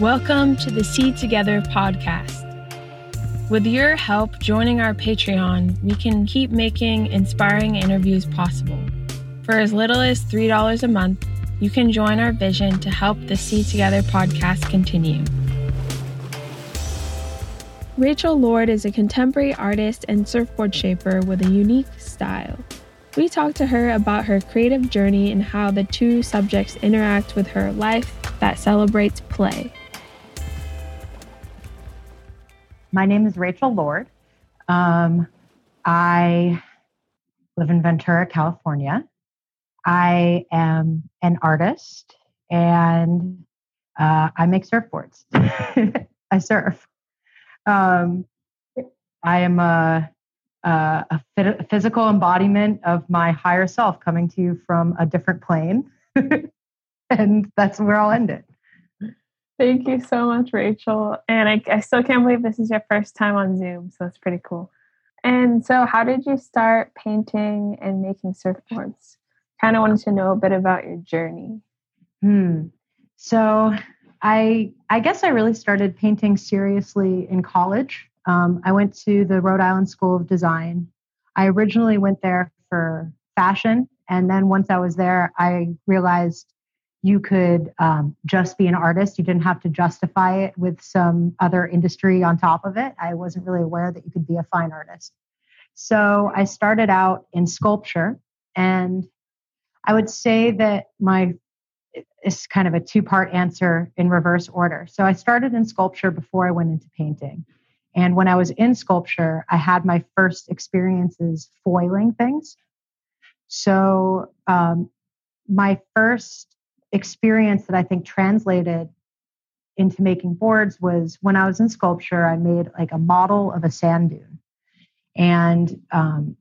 Welcome to the Sea Together podcast. With your help joining our Patreon, we can keep making inspiring interviews possible. For as little as $3 a month, you can join our vision to help the Sea Together podcast continue. Rachel Lord is a contemporary artist and surfboard shaper with a unique style. We talked to her about her creative journey and how the two subjects interact with her life that celebrates play. My name is Rachel Lord. Um, I live in Ventura, California. I am an artist and uh, I make surfboards. I surf. Um, I am a, a, a, physical embodiment of my higher self coming to you from a different plane. and that's where I'll end it. Thank you so much, Rachel. And I, I still can't believe this is your first time on Zoom, so that's pretty cool. And so, how did you start painting and making surfboards? Kind of wanted to know a bit about your journey. Hmm. So, I I guess I really started painting seriously in college. Um, I went to the Rhode Island School of Design. I originally went there for fashion, and then once I was there, I realized you could um, just be an artist. You didn't have to justify it with some other industry on top of it. I wasn't really aware that you could be a fine artist. So I started out in sculpture, and I would say that my it's kind of a two part answer in reverse order. So I started in sculpture before I went into painting. And when I was in sculpture, I had my first experiences foiling things. So um, my first experience that I think translated into making boards was when I was in sculpture, I made like a model of a sand dune. And um,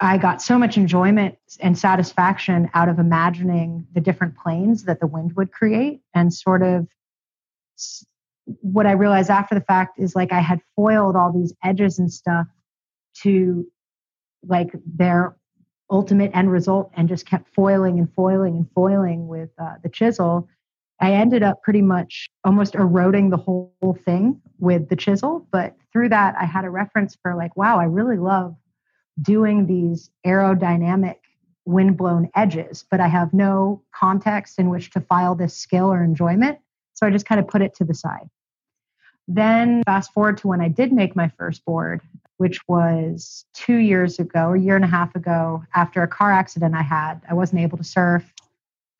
I got so much enjoyment and satisfaction out of imagining the different planes that the wind would create and sort of what I realized after the fact is like I had foiled all these edges and stuff to like their ultimate end result and just kept foiling and foiling and foiling with uh, the chisel, I ended up pretty much almost eroding the whole thing with the chisel. But through that, I had a reference for like, wow, I really love doing these aerodynamic windblown edges, but I have no context in which to file this skill or enjoyment. So I just kind of put it to the side. Then, fast forward to when I did make my first board, which was two years ago, a year and a half ago, after a car accident I had. I wasn't able to surf.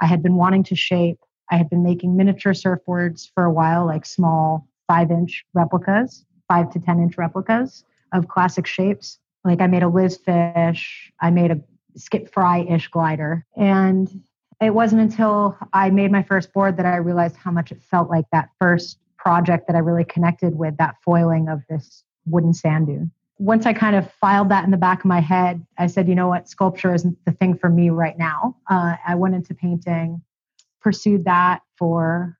I had been wanting to shape. I had been making miniature surfboards for a while, like small five inch replicas, five to 10 inch replicas of classic shapes. Like I made a Lis fish, I made a Skip Frye ish glider. And it wasn't until I made my first board that I realized how much it felt like that first project that I really connected with that foiling of this wooden sand dune once I kind of filed that in the back of my head, I said, you know what, sculpture isn't the thing for me right now. Uh, I went into painting, pursued that for,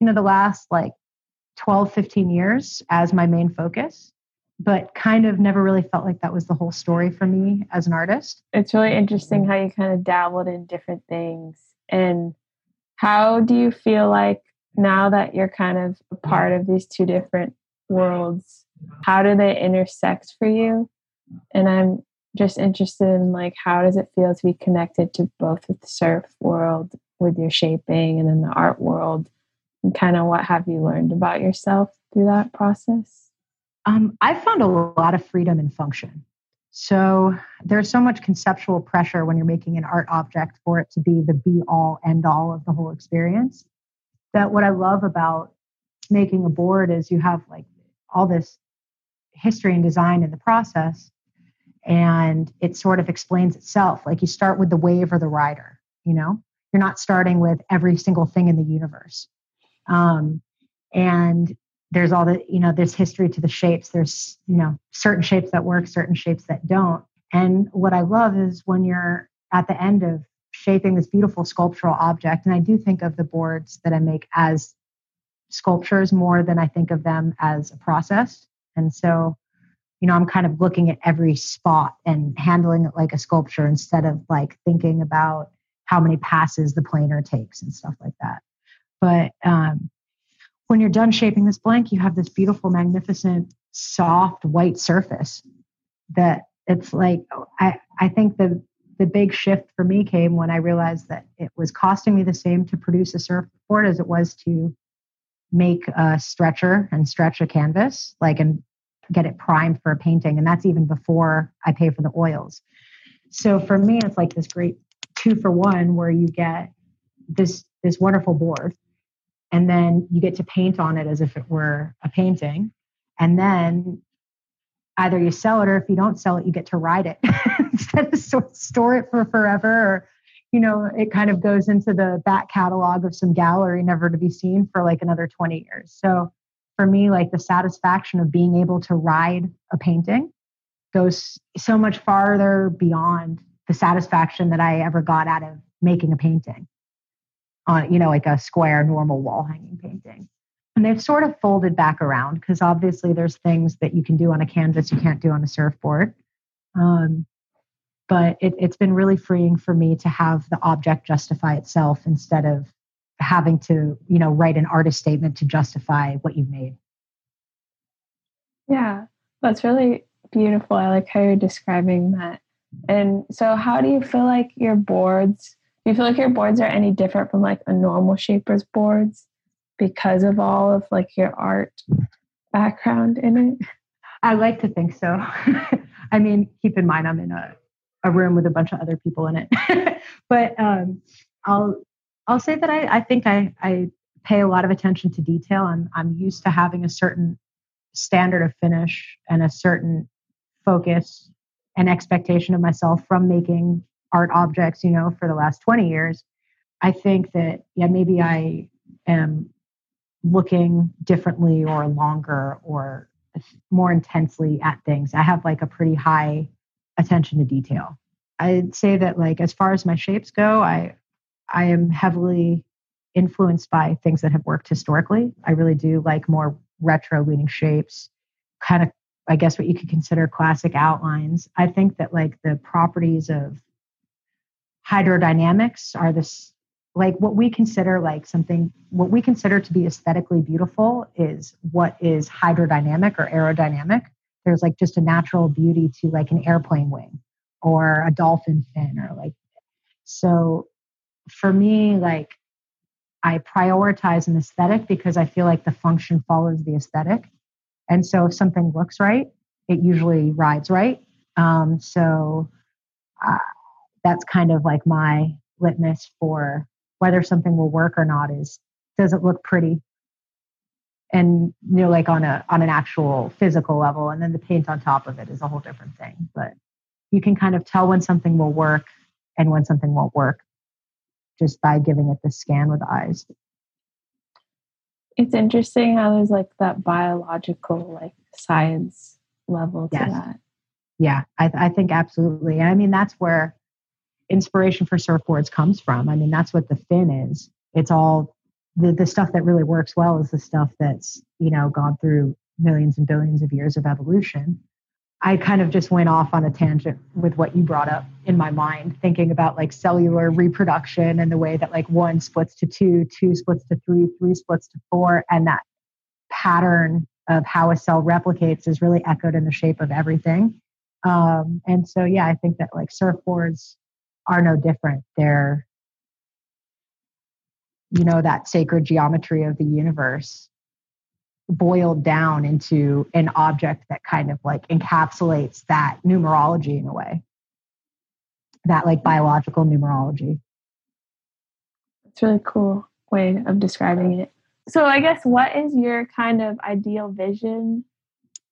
you know, the last like 12, 15 years as my main focus, but kind of never really felt like that was the whole story for me as an artist. It's really interesting how you kind of dabbled in different things. And how do you feel like now that you're kind of a part of these two different worlds? How do they intersect for you? And i'm just interested in like how does it feel to be connected to both the surf world with your shaping and then the art world? And kind of what have you learned about yourself through that process? Um, i found a lot of freedom in function. So there's so much conceptual pressure when you're making an art object for it to be the be all end all of the whole experience that what i love about making a board is you have like all this history and design in the process and it sort of explains itself. Like you start with the wave or the rider you know? You're not starting with every single thing in the universe. Um, and there's all the you know there's history to the shapes. There's you know certain shapes that work certain shapes that don't. And what i love is when you're at the end of shaping this beautiful sculptural object and i do think of the boards that i make as sculptures more than i think of them as a process and so, you know, I'm kind of looking at every spot and handling it like a sculpture instead of like thinking about how many passes the planer takes and stuff like that. But um, when you're done shaping this blank, you have this beautiful, magnificent, soft white surface that it's like I, I think the the big shift for me came when I realized that it was costing me the same to produce a surfboard as it was to make a stretcher and stretch a canvas, like and get it primed for a painting. And that's even before I pay for the oils. So for me, it's like this great two for one where you get this this wonderful board and then you get to paint on it as if it were a painting and then either you sell it or if you don't sell it you get to ride it instead of store it for forever or you know it kind of goes into the back catalog of some gallery never to be seen for like another 20 years so for me like the satisfaction of being able to ride a painting goes so much farther beyond the satisfaction that i ever got out of making a painting on you know like a square normal wall hanging painting. And they've sort of folded back around because obviously there's things that you can do on a canvas you can't do on a surfboard. Um, but it, it's been really freeing for me to have the object justify itself instead of having to you know write an artist statement to justify what you've made yeah that's really beautiful i like how you're describing that and so how do you feel like your boards do you feel like your boards are any different from like a normal shaper's boards because of all of like your art background in it? I like to think so. I mean, keep in mind I'm in a, a room with a bunch of other people in it. but um, I'll I'll say that I, I think I, I pay a lot of attention to detail. I'm I'm used to having a certain standard of finish and a certain focus and expectation of myself from making art objects, you know, for the last 20 years, I think that, yeah, maybe I am looking differently or longer or more intensely at things. I have like a pretty high attention to detail. I'd say that like as far as my shapes go, I I am heavily influenced by things that have worked historically. I really do like more retro leaning shapes, kind of I guess what you could consider classic outlines. I think that like the properties of hydrodynamics are this like what we consider like something what we consider to be aesthetically beautiful is what is hydrodynamic or aerodynamic there's like just a natural beauty to like an airplane wing or a dolphin fin or like so for me like i prioritize an aesthetic because i feel like the function follows the aesthetic. And so if something looks right it usually rides right. Um, so uh, that's kind of like my litmus for whether something will work or not is does it look pretty? And you know like on a on an actual physical level and then the paint on top of it is a whole different thing. But you can kind of tell when something will work and when something won't work just by giving it the scan with eyes it's interesting how there's like that biological like science level to yes. that yeah I, I think absolutely i mean that's where inspiration for surfboards comes from. I mean, that's what the fin is. It's all the, the stuff that really works well is the stuff that's, you know, gone through millions and billions of years of evolution. I kind of just went off on a tangent with what you brought up in my mind, thinking about like cellular reproduction and the way that like one splits to two, two splits to three, three splits to four, and that pattern of how a cell replicates is really echoed in the shape of everything. Um, and so, yeah, I think that like surfboards are no different. They're, you know, that sacred geometry of the universe boiled down into an object that kind of like encapsulates that numerology in a way, that like biological numerology. It's really cool way of describing it. So, I guess what is your kind of ideal vision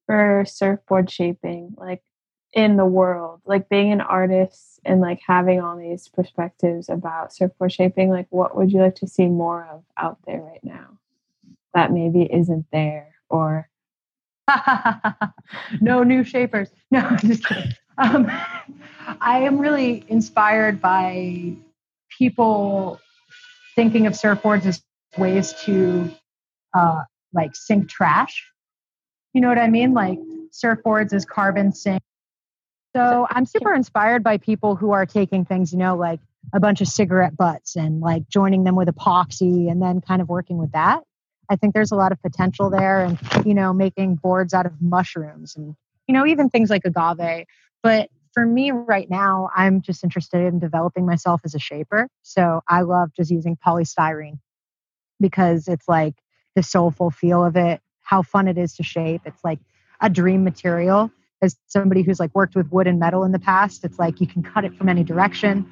for surfboard shaping? Like, in the world like being an artist and like having all these perspectives about surfboard shaping like what would you like to see more of out there right now that maybe isn't there or no new shapers. No I'm just kidding. Um, i am really inspired by people thinking of surfboards as ways to uh, like sink trash. You know what i mean? Like surfboards as carbon sink. So I'm super inspired by people who are taking things, you know, like a bunch of cigarette butts and like joining them with epoxy and then kind of working with that. I think there's a lot of potential there and, you know, making boards out of mushrooms and, you know, even things like agave. But for me right now, I'm just interested in developing myself as a shaper. So I love just using polystyrene because it's like the soulful feel of it, how fun it is to shape. It's like a dream material. As somebody who's like worked with wood and metal in the past, it's like you can cut it from any direction.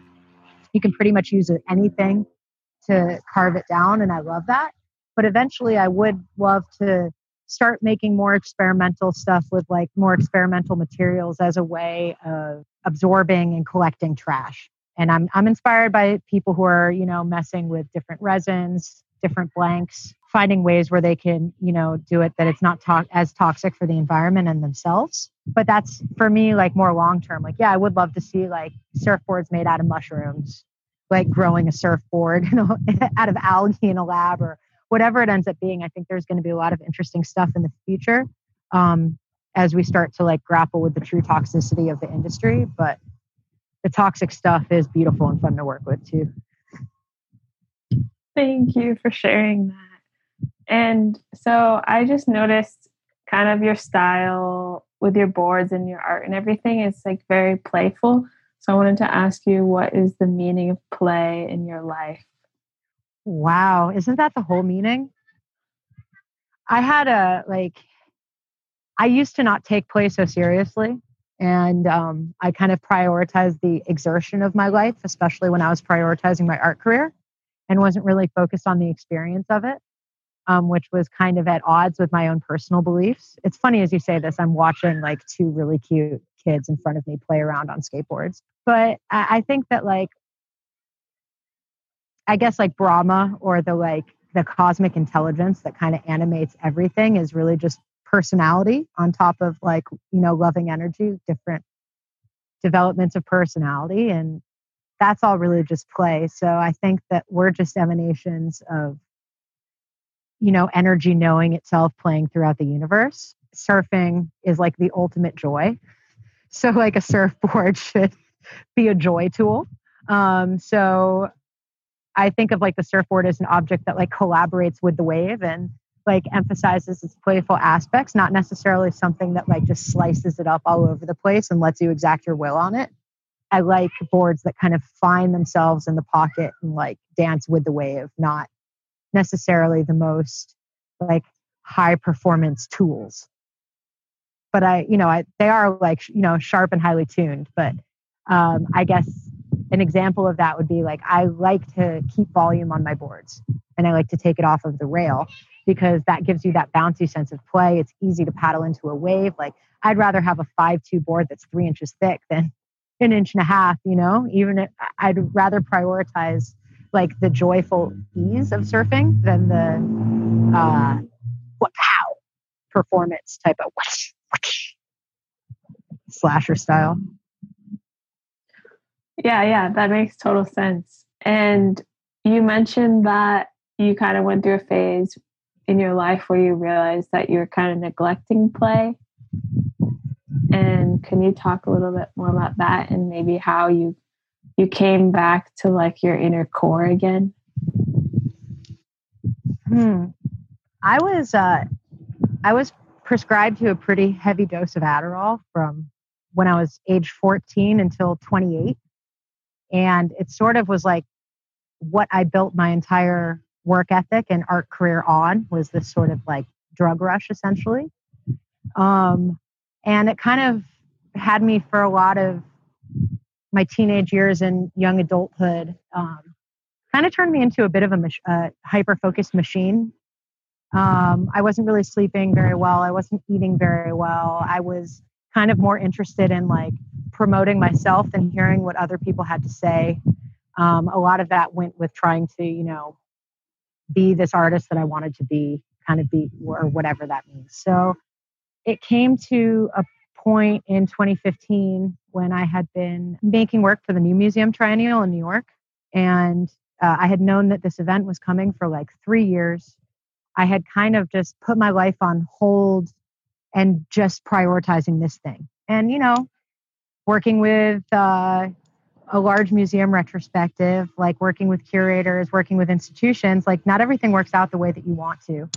You can pretty much use anything to carve it down, and I love that. But eventually, I would love to start making more experimental stuff with like more experimental materials as a way of absorbing and collecting trash. And I'm I'm inspired by people who are, you know, messing with different resins, different blanks, finding ways where they can, you know, do it that it's not to- as toxic for the environment and themselves. But that's for me like more long term. Like, yeah, I would love to see like surfboards made out of mushrooms, like growing a surfboard, you know, out of algae in a lab or whatever it ends up being. I think there's going to be a lot of interesting stuff in the future um, as we start to like grapple with the true toxicity of the industry. But the toxic stuff is beautiful and fun to work with too. Thank you for sharing that. And so I just noticed kind of your style with your boards and your art and everything is like very playful. So I wanted to ask you what is the meaning of play in your life? Wow, isn't that the whole meaning? I had a like I used to not take play so seriously and um, I kind of prioritized the exertion of my life, especially when I was prioritizing my art career and wasn't really focused on the experience of it, um, which was kind of at odds with my own personal beliefs. It's funny as you say this, I'm watching like two really cute kids in front of me play around on skateboards. But I, I think that like, I guess like Brahma or the like the cosmic intelligence that kind of animates everything is really just personality on top of like, you know, loving energy, different developments of personality. And that's all really just play. So I think that we're just emanations of, you know, energy knowing itself playing throughout the universe. Surfing is like the ultimate joy. So, like, a surfboard should be a joy tool. Um, so, I think of like the surfboard as an object that like collaborates with the wave and like emphasizes its playful aspects, not necessarily something that like just slices it up all over the place and lets you exact your will on it. I like boards that kind of find themselves in the pocket and like dance with the wave, not necessarily the most like high performance tools. But I, you know, I, they are like, you know, sharp and highly tuned. But um, I guess an example of that would be like, I like to keep volume on my boards and I like to take it off of the rail because that gives you that bouncy sense of play. It's easy to paddle into a wave. Like, I'd rather have a 5 2 board that's three inches thick than an inch and a half, you know, even if I'd rather prioritize like the joyful ease of surfing than the uh, what how performance type of whoosh, whoosh, slasher style. Yeah, yeah, that makes total sense. And you mentioned that you kind of went through a phase in your life where you realized that you were kind of neglecting play. And can you talk a little bit more about that and maybe how you you came back to like your inner core again? Hmm. I was uh I was prescribed to a pretty heavy dose of Adderall from when I was age 14 until 28. And it sort of was like what I built my entire work ethic and art career on was this sort of like drug rush essentially. Um, and it kind of had me for a lot of my teenage years and young adulthood um, kind of turned me into a bit of a mach- hyper focused machine. Um, i wasn't really sleeping very well. I wasn't eating very well. I was kind of more interested in like promoting myself and hearing what other people had to say um, a lot of that went with trying to you know be this artist that i wanted to be kind of be or whatever that means so it came to a point in 2015 when I had been making work for the New Museum Triennial in New York. And uh, I had known that this event was coming for like three years. I had kind of just put my life on hold and just prioritizing this thing. And, you know, working with uh, a large museum retrospective, like working with curators, working with institutions, like not everything works out the way that you want to.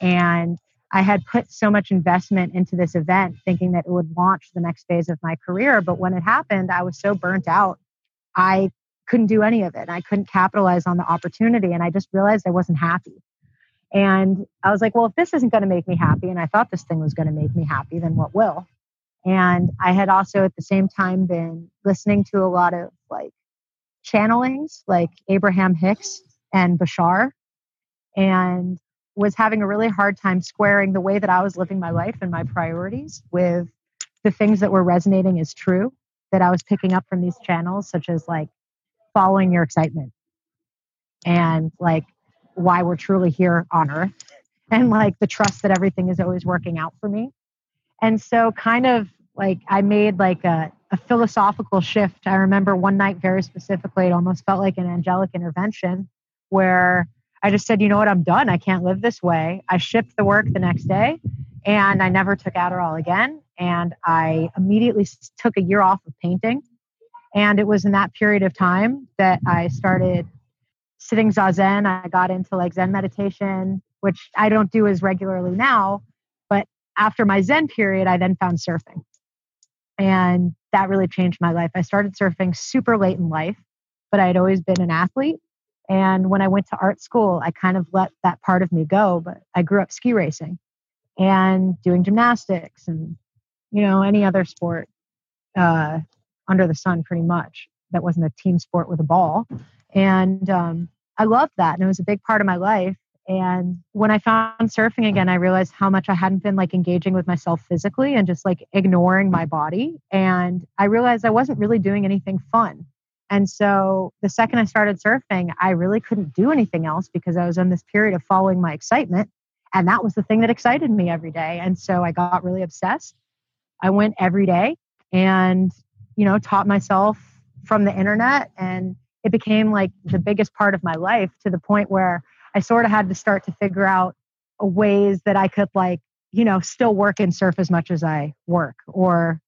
And I had put so much investment into this event thinking that it would launch the next phase of my career. But when it happened, I was so burnt out. I couldn't do any of it. I couldn't capitalize on the opportunity. And I just realized I wasn't happy. And I was like, well, if this isn't going to make me happy, and I thought this thing was going to make me happy, then what will? And I had also at the same time been listening to a lot of like channelings, like Abraham Hicks and Bashar, and was having a really hard time squaring the way that I was living my life and my priorities with the things that were resonating as true that I was picking up from these channels, such as like following your excitement and like why we're truly here on earth and like the trust that everything is always working out for me. And so, kind of like, I made like a, a philosophical shift. I remember one night very specifically, it almost felt like an angelic intervention where I just said, you know what, I'm done. I can't live this way. I shipped the work the next day and I never took Adderall again. And I immediately took a year off of painting. And it was in that period of time that I started sitting zazen. I got into like Zen meditation, which I don't do as regularly now. After my Zen period, I then found surfing. And that really changed my life. I started surfing super late in life, but I had always been an athlete. And when I went to art school, I kind of let that part of me go. But I grew up ski racing and doing gymnastics and, you know, any other sport uh, under the sun, pretty much. That wasn't a team sport with a ball. And um, I loved that. And it was a big part of my life. And when I found surfing again, I realized how much I hadn't been like engaging with myself physically and just like ignoring my body. And I realized I wasn't really doing anything fun. And so the second I started surfing, I really couldn't do anything else because I was in this period of following my excitement. And that was the thing that excited me every day. And so I got really obsessed. I went every day and, you know, taught myself from the internet. And it became like the biggest part of my life to the point where I sort of had to start to figure out uh, ways that I could, like, you know, still work and surf as much as I work or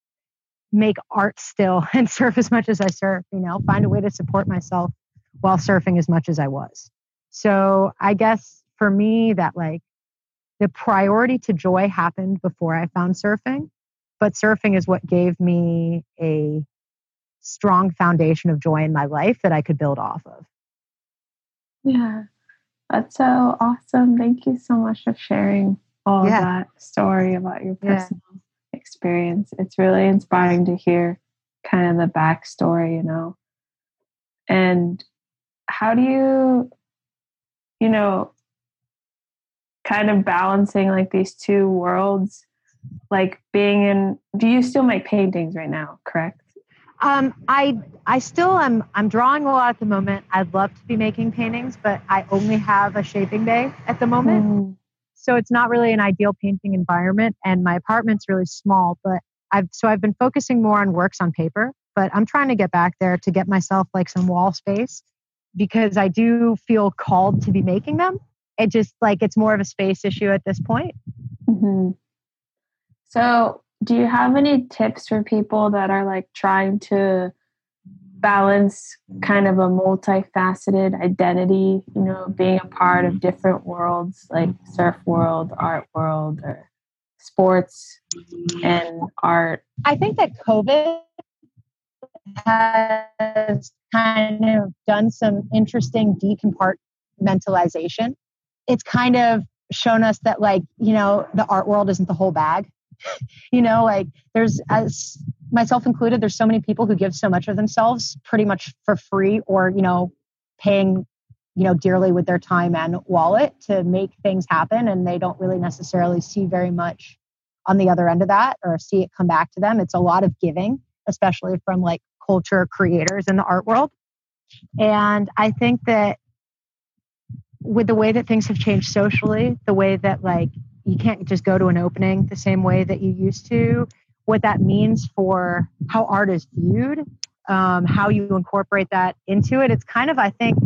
make art still and surf as much as I surf, you know, find a way to support myself while surfing as much as I was. So I guess for me, that like the priority to joy happened before I found surfing, but surfing is what gave me a strong foundation of joy in my life that I could build off of. Yeah, that's so awesome. Thank you so much for sharing all yeah. that story about your personal yeah experience. It's really inspiring to hear kind of the backstory, you know. And how do you, you know, kind of balancing like these two worlds, like being in, do you still make paintings right now, correct? Um, I I still am I'm drawing a lot at the moment. I'd love to be making paintings, but I only have a shaping bay at the moment. Mm. So it's not really an ideal painting environment. And my apartment's really small, but I've so I've been focusing more on works on paper, but I'm trying to get back there to get myself like some wall space because I do feel called to be making them. It just like it's more of a space issue at this point. Mm-hmm. So, do you have any tips for people that are like trying to balance kind of a multifaceted identity, you know, being a part of mm-hmm. different worlds like surf world, art world, or sports and art? I think that COVID has kind of done some interesting decompartmentalization. It's kind of shown us that, like, you know, the art world isn't the whole bag. You know, like, there's as myself included, there's so many people who give so much of themselves pretty much for free or, you know, paying, you know, dearly with their time and wallet to make things happen. And they don't really necessarily see very much on the other end of that or see it come back to them. It's a lot of giving, especially from like culture creators in the art world. And I think that with the way that things have changed socially, the way that like you can't just go to an opening the same way that you used to what that means for how art is viewed, um, how you incorporate that into it. It's kind of, I think,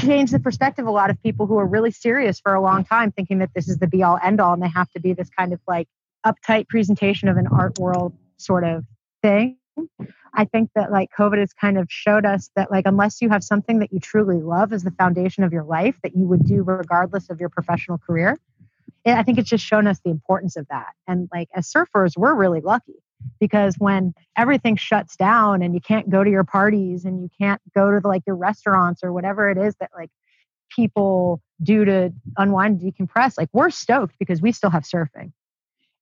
changed the perspective of a lot of people who are really serious for a long time, thinking that this is the be all end all and they have to be this kind of like uptight presentation of an art world sort of thing. I think that like COVID has kind of showed us that like unless you have something that you truly love as the foundation of your life that you would do regardless of your professional career, I think it's just shown us the importance of that. And like as surfers, we're really lucky because when everything shuts down and you can't go to your parties and you can't go to the, like your restaurants or whatever it is that like people do to unwind decompress, like we're stoked because we still have surfing.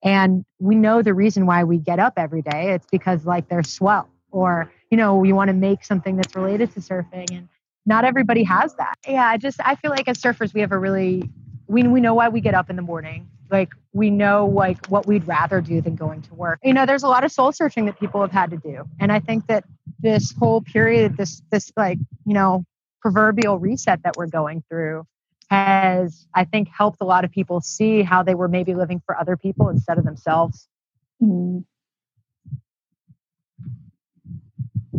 And we know the reason why we get up every day. It's because like there's swell or, you know, we want to make something that's related to surfing. And not everybody has that. Yeah, I just I feel like as surfers we have a really we we know why we get up in the morning. Like we know like what we'd rather do than going to work. You know, there's a lot of soul searching that people have had to do. And I think that this whole period, this this like, you know, proverbial reset that we're going through has, I think, helped a lot of people see how they were maybe living for other people instead of themselves. Mm.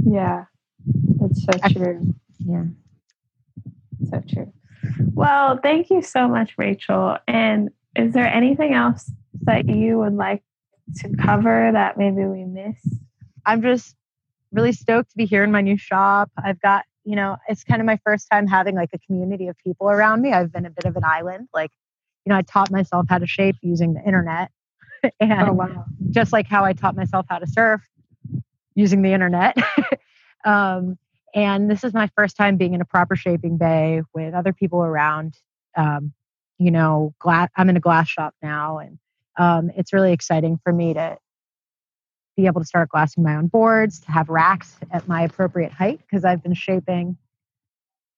Yeah, that's so true. yeah, so true. Well, thank you so much, Rachel. And is there anything else that you would like to cover that maybe we missed? I'm just really stoked to be here in my new shop. I've got you know, it's kind of my first time having like a community of people around me. I've been a bit of an island. Like, you know, I taught myself how to shape using the internet. and oh, wow. just like how I taught myself how to surf using the internet. um, and this is my first time being in a proper shaping bay with other people around. Um, you know, glass, I'm in a glass shop now, and um, it's really exciting for me to be able to start glassing my own boards, to have racks at my appropriate height because I've been shaping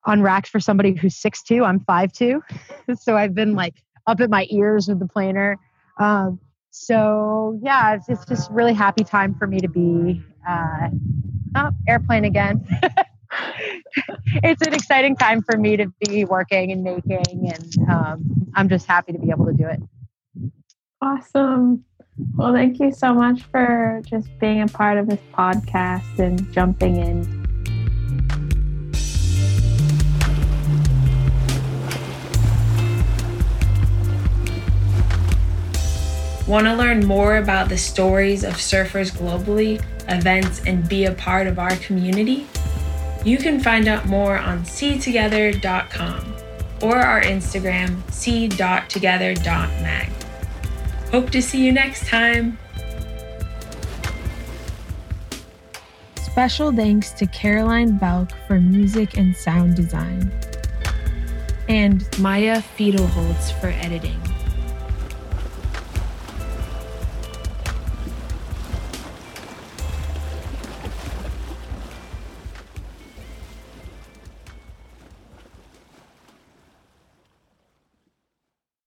on racks for somebody who's 6'2. I'm 5'2. so I've been like up at my ears with the planer. Um, so yeah, it's, it's, just really happy time for me to be uh, oh, airplane again. it's an exciting time for me to be working and making, and um, I'm just happy to be able to do it. Awesome. Well, thank you so much for just being a part of this podcast and jumping in. Want to learn more about the stories of surfers globally, events, and be a part of our community? You can find out more on seatogether.com or our Instagram, c.together.mag. Hope to see you next time. Special thanks to Caroline Belk for music and sound design, and Maya Fiedelholtz for editing.